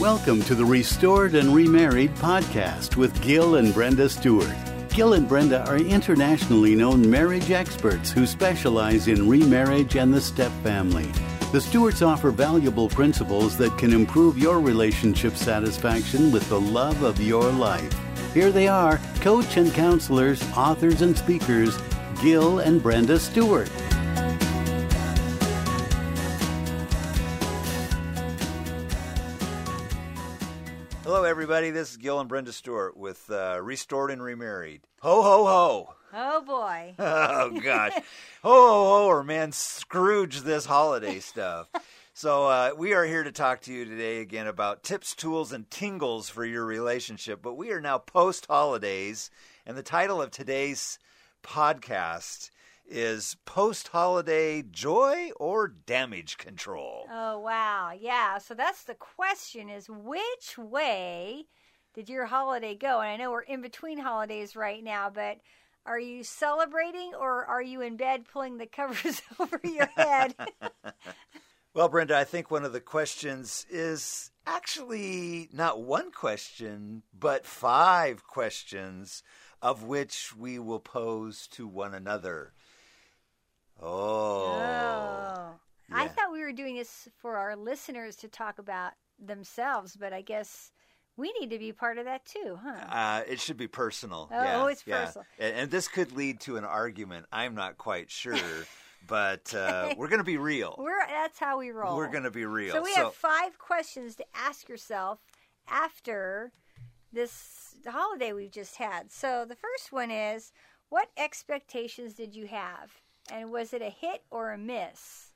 Welcome to the Restored and Remarried podcast with Gil and Brenda Stewart. Gil and Brenda are internationally known marriage experts who specialize in remarriage and the step family. The Stewarts offer valuable principles that can improve your relationship satisfaction with the love of your life. Here they are, coach and counselors, authors and speakers, Gil and Brenda Stewart. Everybody. This is Gil and Brenda Stewart with uh, Restored and Remarried. Ho, ho, ho. Oh boy. Oh, gosh. ho, ho, ho, or man, Scrooge this holiday stuff. So, uh, we are here to talk to you today again about tips, tools, and tingles for your relationship. But we are now post holidays, and the title of today's podcast is Post Holiday Joy or Damage Control. Oh wow. Yeah. So that's the question is which way did your holiday go? And I know we're in between holidays right now, but are you celebrating or are you in bed pulling the covers over your head? Well, Brenda, I think one of the questions is actually not one question, but five questions, of which we will pose to one another. Oh. oh. I thought we were doing this for our listeners to talk about themselves, but I guess we need to be part of that too, huh? Uh, it should be personal. Oh, yeah, oh, it's yeah. personal. And, and this could lead to an argument. I'm not quite sure, but uh, we're going to be real. We're that's how we roll. We're going to be real. So we have five questions to ask yourself after this holiday we've just had. So the first one is what expectations did you have? And was it a hit or a miss?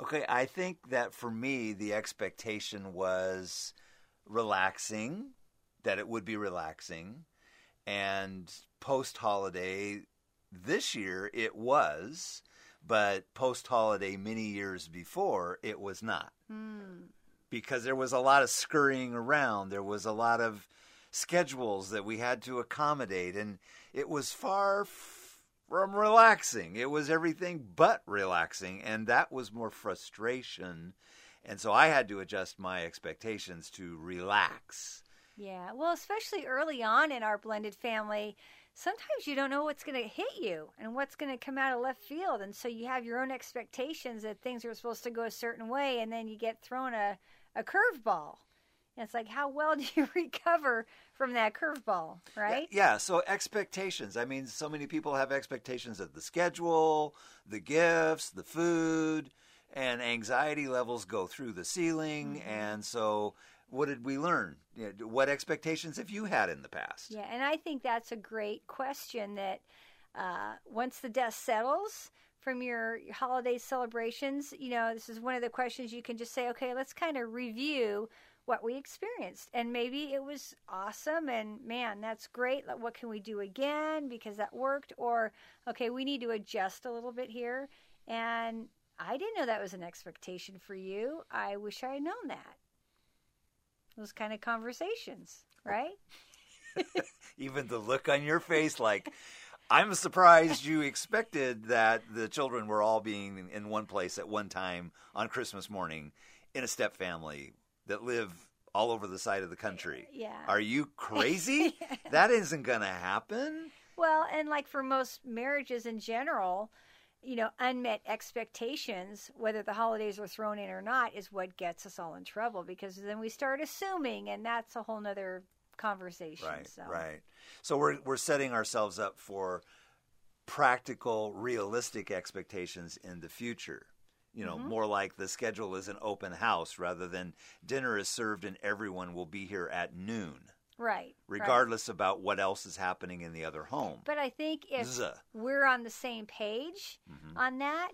Okay, I think that for me, the expectation was relaxing, that it would be relaxing. And post holiday, this year it was, but post holiday, many years before, it was not. Hmm. Because there was a lot of scurrying around, there was a lot of schedules that we had to accommodate, and it was far f- from relaxing. It was everything but relaxing, and that was more frustration. And so I had to adjust my expectations to relax. Yeah. Well, especially early on in our blended family, sometimes you don't know what's going to hit you and what's going to come out of left field. And so you have your own expectations that things are supposed to go a certain way, and then you get thrown a, a curveball. And it's like, how well do you recover from that curveball, right? Yeah, so expectations. I mean, so many people have expectations of the schedule, the gifts, the food, and anxiety levels go through the ceiling. And so, what did we learn? What expectations have you had in the past? Yeah, and I think that's a great question that uh, once the dust settles from your holiday celebrations, you know, this is one of the questions you can just say, okay, let's kind of review what we experienced. And maybe it was awesome and man, that's great. What can we do again because that worked? Or, okay, we need to adjust a little bit here. And I didn't know that was an expectation for you. I wish I had known that. Those kind of conversations, right? Even the look on your face, like, I'm surprised you expected that the children were all being in one place at one time on Christmas morning in a step family that live all over the side of the country. Yeah. Are you crazy? that isn't going to happen. Well, and like for most marriages in general, you know, unmet expectations, whether the holidays are thrown in or not, is what gets us all in trouble because then we start assuming, and that's a whole nother conversation. Right, so. right. So we're we're setting ourselves up for practical, realistic expectations in the future. You know, mm-hmm. more like the schedule is an open house rather than dinner is served and everyone will be here at noon, Right. right. regardless about what else is happening in the other home. But I think if Zuh. we're on the same page mm-hmm. on that,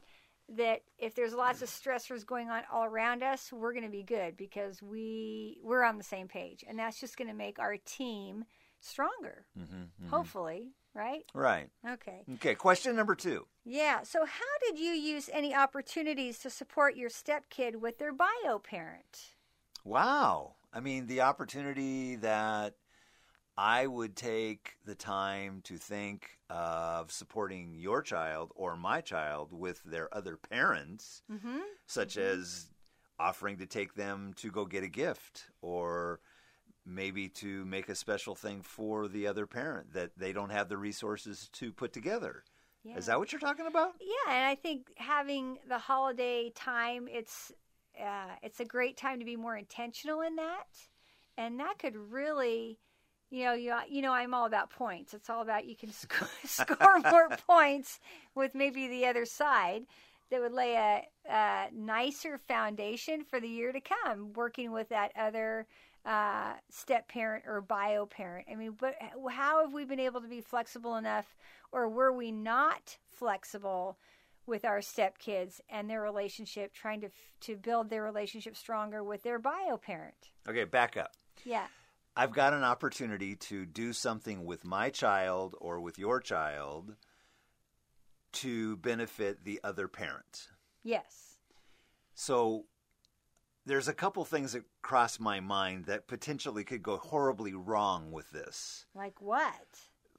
that if there's lots of stressors going on all around us, we're going to be good because we we're on the same page, and that's just going to make our team stronger. Mm-hmm, Hopefully, right? Right. Okay. Okay, question number 2. Yeah. So, how did you use any opportunities to support your stepkid with their bio parent? Wow. I mean, the opportunity that I would take the time to think of supporting your child or my child with their other parents, Mm-hmm. such as offering to take them to go get a gift or maybe to make a special thing for the other parent that they don't have the resources to put together. Yeah. Is that what you're talking about? Yeah, and I think having the holiday time, it's uh, it's a great time to be more intentional in that, and that could really, you know, you you know, I'm all about points. It's all about you can score, score more points with maybe the other side that would lay a, a nicer foundation for the year to come, working with that other uh, step parent or bio parent. I mean, but how have we been able to be flexible enough, or were we not flexible with our step kids and their relationship, trying to to build their relationship stronger with their bio parent? Okay, back up. Yeah. I've got an opportunity to do something with my child or with your child to benefit the other parent. Yes. So there's a couple things that cross my mind that potentially could go horribly wrong with this. Like what?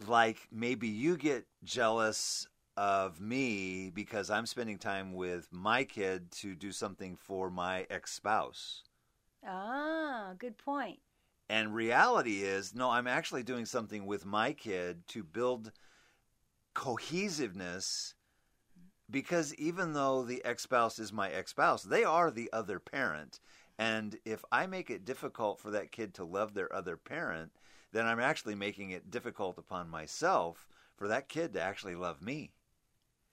Like maybe you get jealous of me because I'm spending time with my kid to do something for my ex spouse. Ah, good point. And reality is, no, I'm actually doing something with my kid to build cohesiveness because even though the ex spouse is my ex spouse, they are the other parent. And if I make it difficult for that kid to love their other parent, then I'm actually making it difficult upon myself for that kid to actually love me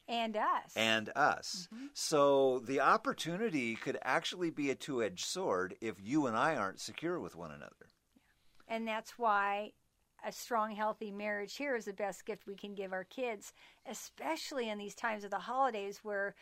And us. and us. Mm-hmm. So the opportunity could actually be a two edged sword if you and I aren't secure with one another. And that's why a strong, healthy marriage here is the best gift we can give our kids, especially in these times of the holidays where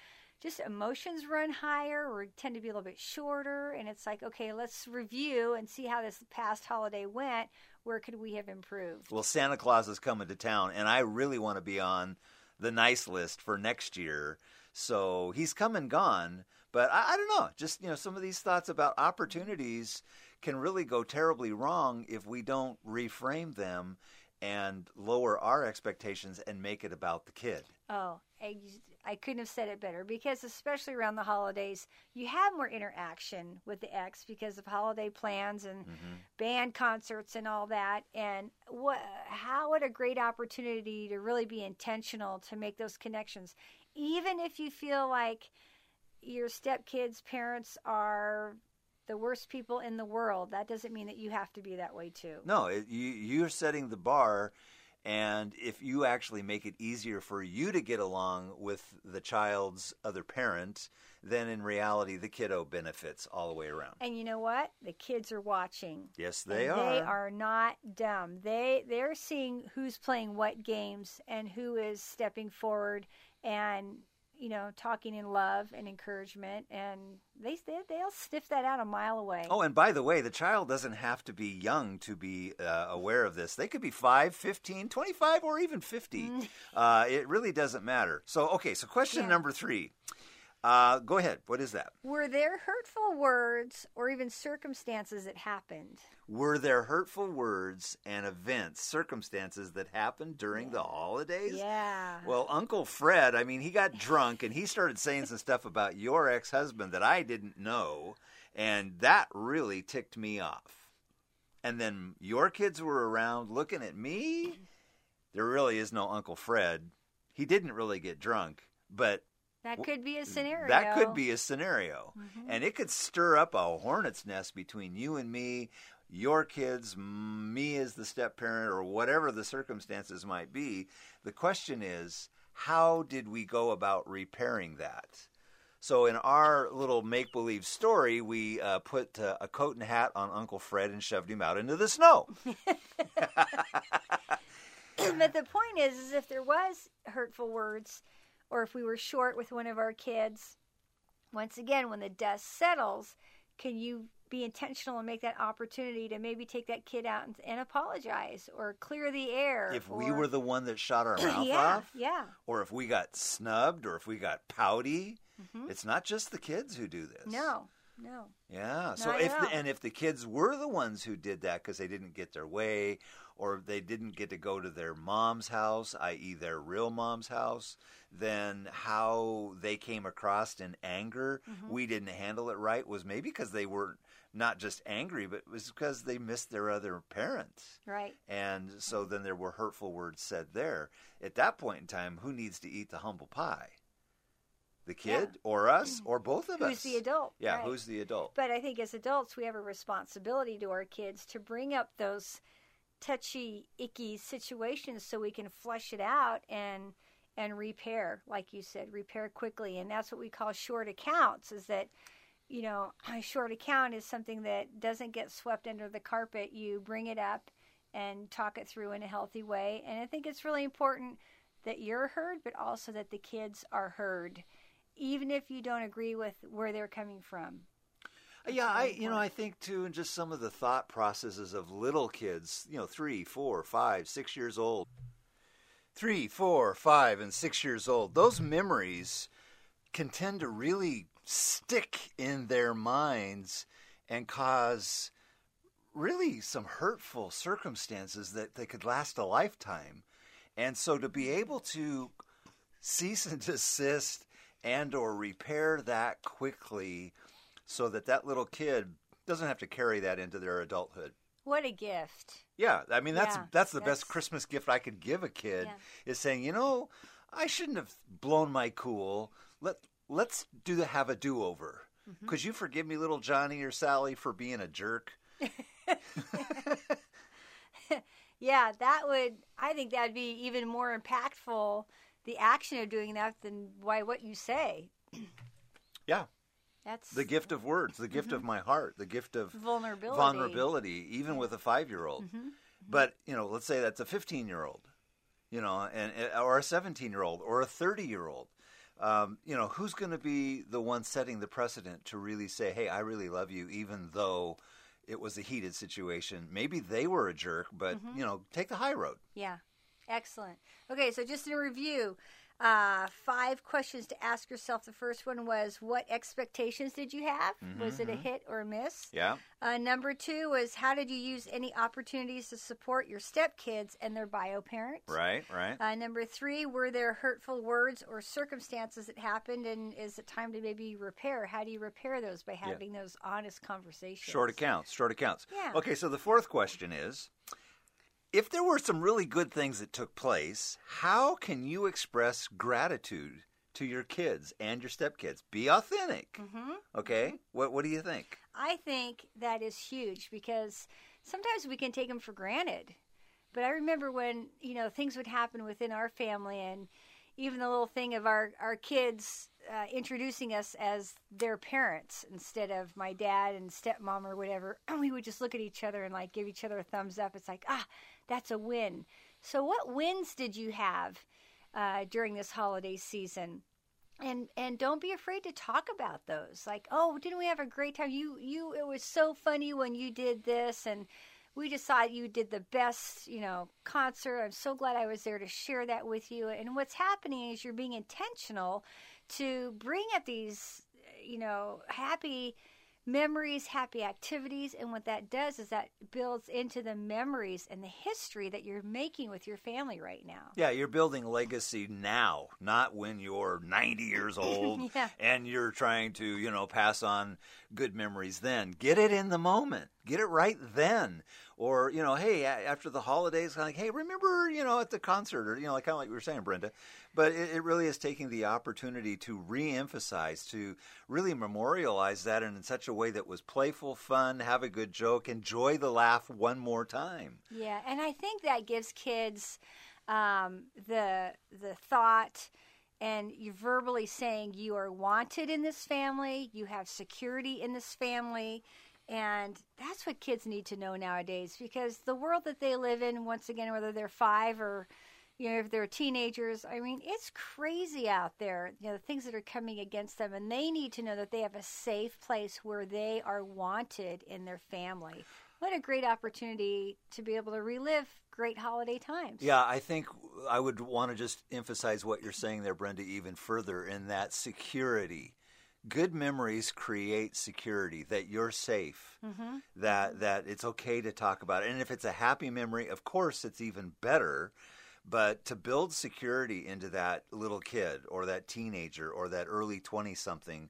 just emotions run higher or tend to be a little bit shorter. And it's like, okay, let's review and see how this past holiday went. Where could we have improved? Well, Santa Claus is coming to town, and I really want to be on the nice list for next year. So he's come and gone, but I, I don't know. Just you know, some of these thoughts about opportunities can really go terribly wrong if we don't reframe them and lower our expectations and make it about the kid. Oh, I, I couldn't have said it better because, especially around the holidays, you have more interaction with the ex because of holiday plans and mm-hmm. band concerts and all that. And what, how, what a great opportunity to really be intentional to make those connections. Even if you feel like your stepkids' parents are the worst people in the world, that doesn't mean that you have to be that way too. No, it, you you're setting the bar, and if you actually make it easier for you to get along with the child's other parent, then in reality the kiddo benefits all the way around. And you know what? The kids are watching. Yes, they and are. They are not dumb. They they're seeing who's playing what games and who is stepping forward and you know talking in love and encouragement and they they they'll sniff that out a mile away. Oh, and by the way, the child doesn't have to be young to be uh, aware of this. They could be 5, 15, 25, or even 50. Uh, it really doesn't matter. So, okay, so question Mm. Yeah. number three. Uh, go ahead. What is that? Were there hurtful words or even circumstances that happened? Were there hurtful words and events, circumstances that happened during the holidays? Yeah. Well, Uncle Fred, I mean, he got drunk and he started saying some stuff about your ex husband that I didn't know, and that really ticked me off. And then your kids were around looking at me. There really is no Uncle Fred. He didn't really get drunk, but that could be a scenario. that could be a scenario. And it could stir up a hornet's nest between you and me, your kids, me as the step parent, or whatever the circumstances might be. The question is, how did we go about repairing that? So, in our little make believe story, we uh, put uh, a coat and hat on Uncle Fred and shoved him out into the snow. but the point is, is if there was hurtful words, or if we were short with one of our kids, once again, when the dust settles, can you be intentional and make that opportunity to maybe take that kid out and, and apologize or clear the air? If we were the one that shot our mouth yeah, off, yeah, or if we got snubbed, or if we got pouty, mm-hmm. it's not just the kids who do this. no, No. Yeah. So if the, and if the kids were the ones who did that because they didn't get their way, or they didn't get to go to their mom's house, i.e., their real mom's house, then how they came across in anger, Mm-hmm. we didn't handle it right, was maybe because they were not just angry, but it was because they missed their other parents. Right. And so then there were hurtful words said there. At that point in time, who needs to eat the humble pie? The kid or us or both of us? Who's the adult? Yeah, Right. who's the adult? But I think as adults, we have a responsibility to our kids to bring up those touchy, icky situations so we can flush it out and and repair, like you said, repair quickly. And that's what we call short accounts. Is that you know a short account is something that doesn't get swept under the carpet. You bring it up and talk it through in a healthy way. And I think it's really important that you're heard, but also that the kids are heard, even if you don't agree with where they're coming from. Yeah, I you know I think too, and just some of the thought processes of little kids, you know, three, four, five, six years old, three, four, five, and six years old. Those memories can tend to really stick in their minds and cause really some hurtful circumstances that they could last a lifetime. And so to be able to cease and desist and or repair that quickly so that that little kid doesn't have to carry that into their adulthood. What a gift. Yeah, I mean that's Yeah, that's the that's- best Christmas gift I could give a kid Yeah. is saying, you know, I shouldn't have blown my cool. Let let's do the have a do over. Mm-hmm. Could you forgive me, little Johnny or Sally, for being a jerk? Yeah, that would, I think that'd be even more impactful, the action of doing that, than why what you say. Yeah, That's the gift of words, the gift of my heart, the gift of vulnerability. vulnerability, even with a five year old. Mm-hmm. But you know, let's say that's a fifteen year old, you know, and or a seventeen year old or a thirty year old. Um, you know, who's going to be the one setting the precedent to really say, "Hey, I really love you," even though it was a heated situation. Maybe they were a jerk, but Mm-hmm. you know, take the high road. Yeah, excellent. Okay, so just in review, uh, five questions to ask yourself. The first one was, what expectations did you have? Was it a hit or a miss? Yeah, Uh, number two was, how did you use any opportunities to support your stepkids and their bio parents? right, right. Uh, number three, were there hurtful words or circumstances that happened, and is it time to maybe repair? How do you repair those by having those honest conversations? Short accounts, short accounts. Yeah. Okay, so the fourth question is if there were some really good things that took place, how can you express gratitude to your kids and your stepkids? Be authentic. Mhm. Okay? What what do you think? I think that is huge because sometimes we can take them for granted. But I remember when you know things would happen within our family, and even the little thing of our our kids uh, introducing us as their parents instead of my dad and stepmom or whatever. and We would just look at each other and like give each other a thumbs up. It's like ah, that's a win. So what wins did you have uh, during this holiday season? and and don't be afraid to talk about those like oh didn't we have a great time you you it was so funny when you did this and we just thought you did the best you know concert i'm so glad i was there to share that with you and what's happening is you're being intentional to bring up these you know happy memories happy activities and what that does is that builds into the memories and the history that you're making with your family right now Yeah, you're building legacy now, not when you're 90 years old Yeah. and you're trying to, you know, pass on good memories then. Get it in the moment. Get it right then. Or, you know, hey, after the holidays, kind of like, hey, remember, you know, at the concert, or, you know, like kind of like we were saying, Brenda. But it, it really is taking the opportunity to re emphasize, to really memorialize that and in such a way that was playful, fun, have a good joke, enjoy the laugh one more time. Yeah, and I think that gives kids um, the the thought, and you're verbally saying you are wanted in this family, you have security in this family, and that's what kids need to know nowadays because the world that they live in, once again, whether they're five or you know if they're teenagers, I mean, it's crazy out there. You know, the things that are coming against them, and they need to know that they have a safe place where they are wanted in their family what a great opportunity to be able to relive great holiday times. Yeah, I think I would want to just emphasize what you're saying there, Brenda, even further in that security. Good memories create security that you're safe Mm-hmm. that that it's okay to talk about it. And if it's a happy memory of course it's even better. But to build security into that little kid or that teenager or that early 20 something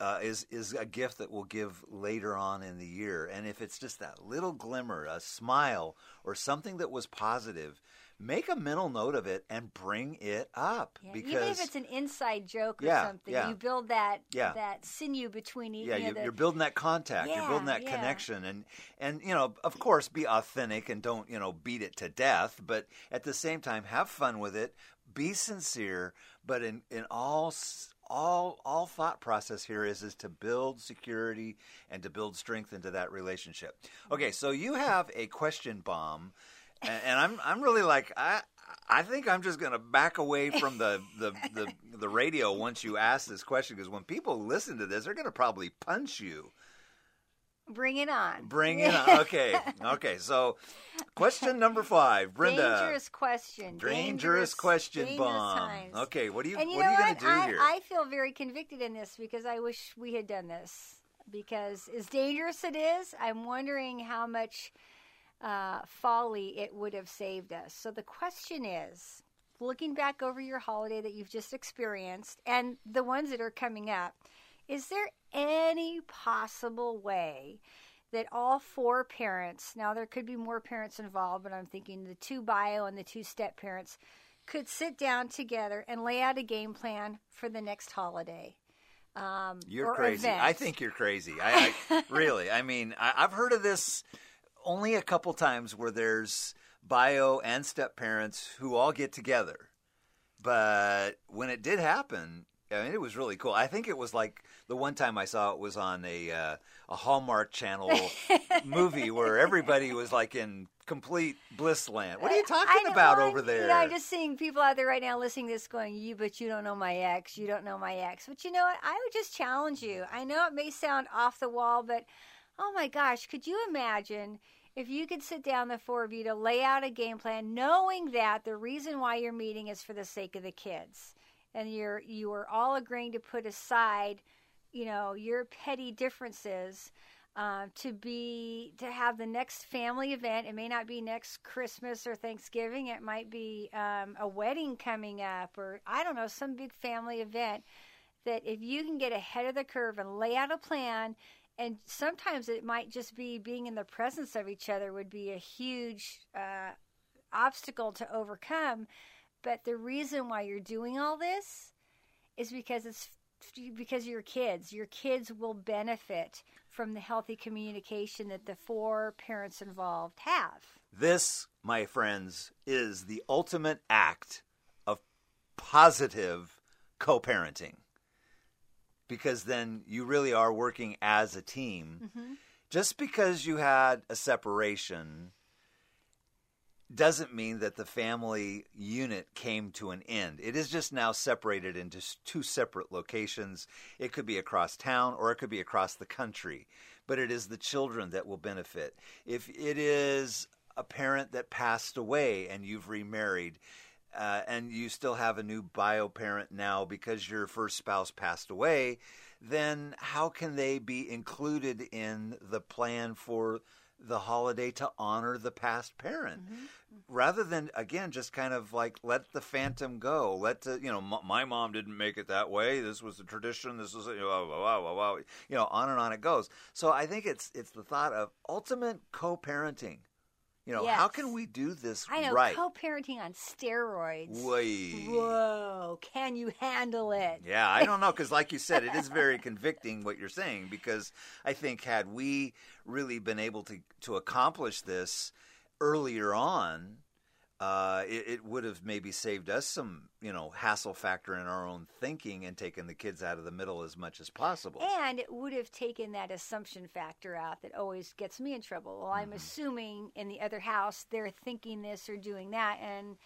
uh, is is a gift that we'll give later on in the year. And if it's just that little glimmer a smile or something that was positive make a mental note of it and bring it up Yeah, because even if it's an inside joke or Yeah, something, yeah. you build that that sinew between each. yeah, you know, you, the- you're building that contact. you're building that connection, and and you know, of course, be authentic and don't you know beat it to death. But at the same time, have fun with it. Be sincere, but in in all all all thought process here is is to build security and to build strength into that relationship. Okay, so you have a question bomb, and, and I'm I'm really like I. I think I'm just going to back away from the, the, the, the radio once you ask this question because when people listen to this, they're going to probably punch you. bring it on. Bring it on. Okay. Okay. So, question number five, Brenda. Dangerous question. Dangerous question dangerous bomb. times. Okay. What are you And you What know are you going to do I, here? I feel very convicted in this because I wish we had done this. Because as dangerous it is, I'm wondering how much uh, folly it would have saved us. So the question is looking back over your holiday that you've just experienced and the ones that are coming up, is there any possible way that all four parents, now there could be more parents involved, but I'm thinking the two bio and the two step parents, could sit down together and lay out a game plan for the next holiday? Um, You're crazy. event? I think you're crazy. I, I really. I mean, I, I've heard of this only a couple times where there's bio and step parents who all get together. But when it did happen, I mean, it was really cool. I think it was like the one time I saw it was on a uh, a Hallmark Channel movie where everybody was like in complete bliss land. What are you talking about over there? You know, I'm just seeing people out there right now listening to this going, you, but you don't know my ex. You don't know my ex. But you know what? I would just challenge you. I know it may sound off the wall, but oh my gosh, could you imagine if you could sit down, the four of you, to lay out a game plan, knowing that the reason why you're meeting is for the sake of the kids, and you're you are all agreeing to put aside, you know, your petty differences um, to be to have the next family event. It may not be next Christmas or Thanksgiving. It might be um, a wedding coming up, or I don't know, some big family event. That if you can get ahead of the curve and lay out a plan, and sometimes it might just be being in the presence of each other would be a huge uh, obstacle to overcome. But the reason why you're doing all this is because it's because your kids, your kids will benefit from the healthy communication that the four parents involved have. This, my friends, is the ultimate act of positive co parenting. Because then you really are working as a team. Mm-hmm. Just because you had a separation doesn't mean that the family unit came to an end. It is just now separated into two separate locations. It could be across town or it could be across the country, but it is the children that will benefit. If it is a parent that passed away and you've remarried, uh, and you still have a new bio parent now because your first spouse passed away, then how can they be included in the plan for the holiday to honor the past parent? Rather than again just kind of like let the phantom go, let the you know m- my mom didn't make it that way. This was the tradition. This was you know, wow, wow, wow, wow, you know on and on it goes. So I think it's it's the thought of ultimate co-parenting. You know, how can we do this I know right? co-parenting on steroids. Way. Whoa, can you handle it? Yeah, I don't know because, like you said, it is very convicting what you're saying. Because I think had we really been able to to accomplish this earlier on, uh, it, it would have maybe saved us some, you know, hassle factor in our own thinking and taken the kids out of the middle as much as possible. And it would have taken that assumption factor out that always gets me in trouble. Well, I'm assuming in the other house they're thinking this or doing that, and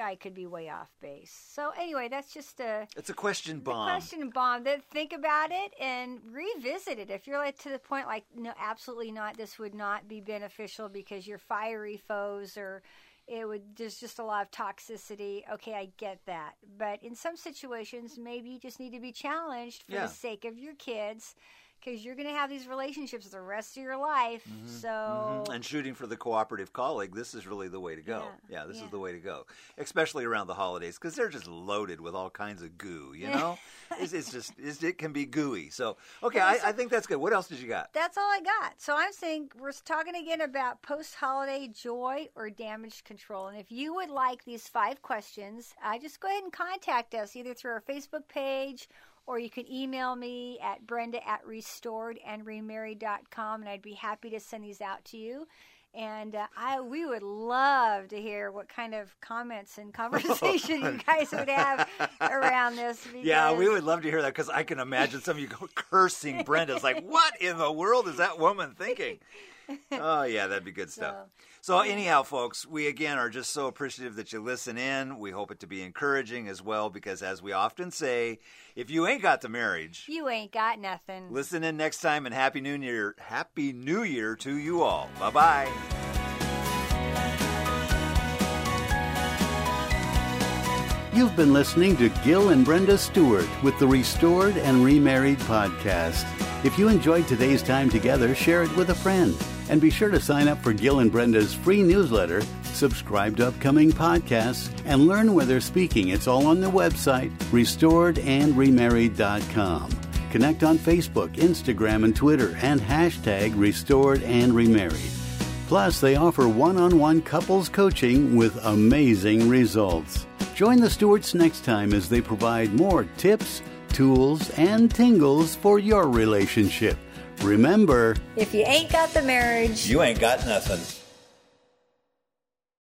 I could be way off base. So anyway, that's just a it's a question bomb. question bomb. That think about it and revisit it. If you're like to the point like no, absolutely not. This would not be beneficial because you're fiery foes or it would there's just a lot of toxicity. Okay, I get that. But in some situations maybe you just need to be challenged for Yeah. the sake of your kids because you're going to have these relationships the rest of your life. So Mhm. And shooting for the cooperative colleague, this is really the way to go. Yeah, Yeah, this yeah. is the way to go, especially around the holidays because they're just loaded with all kinds of goo. You know, it's, it's just it's, it can be gooey. So okay, I, I think that's good. What else did you got? that's all I got. So I'm saying we're talking again about post holiday joy or damage control. And if you would like these five questions, uh, just go ahead and contact us either through our Facebook page or you can email me at brenda at restoredandremarried.com and I'd be happy to send these out to you. And uh, I, we would love to hear what kind of comments and conversation you guys would have around this. Yeah, we would love to hear that because I can imagine some of you cursing Brenda. It's like, what in the world is that woman thinking? Oh yeah, that'd be good stuff. So anyhow, folks, we again are just so appreciative that you listen in. We hope it to be encouraging as well, because as we often say, if you ain't got the marriage, You ain't got nothing. listen in next time and happy New Year! Happy New Year to you all. Bye bye. You've been listening to Gil and Brenda Stewart with the Restored and Remarried podcast. If you enjoyed today's time together, share it with a friend. And be sure to sign up for Gil and Brenda's free newsletter, subscribe to upcoming podcasts, and learn where they're speaking. It's all on their website, restoredandremarried.com. Connect on Facebook, Instagram, and Twitter, and hashtag Restored and. Plus, they offer one on one couples coaching with amazing results. Join the Stewarts next time as they provide more tips, tools, and tingles for your relationship. Remember, If you ain't got the marriage, You ain't got nothing.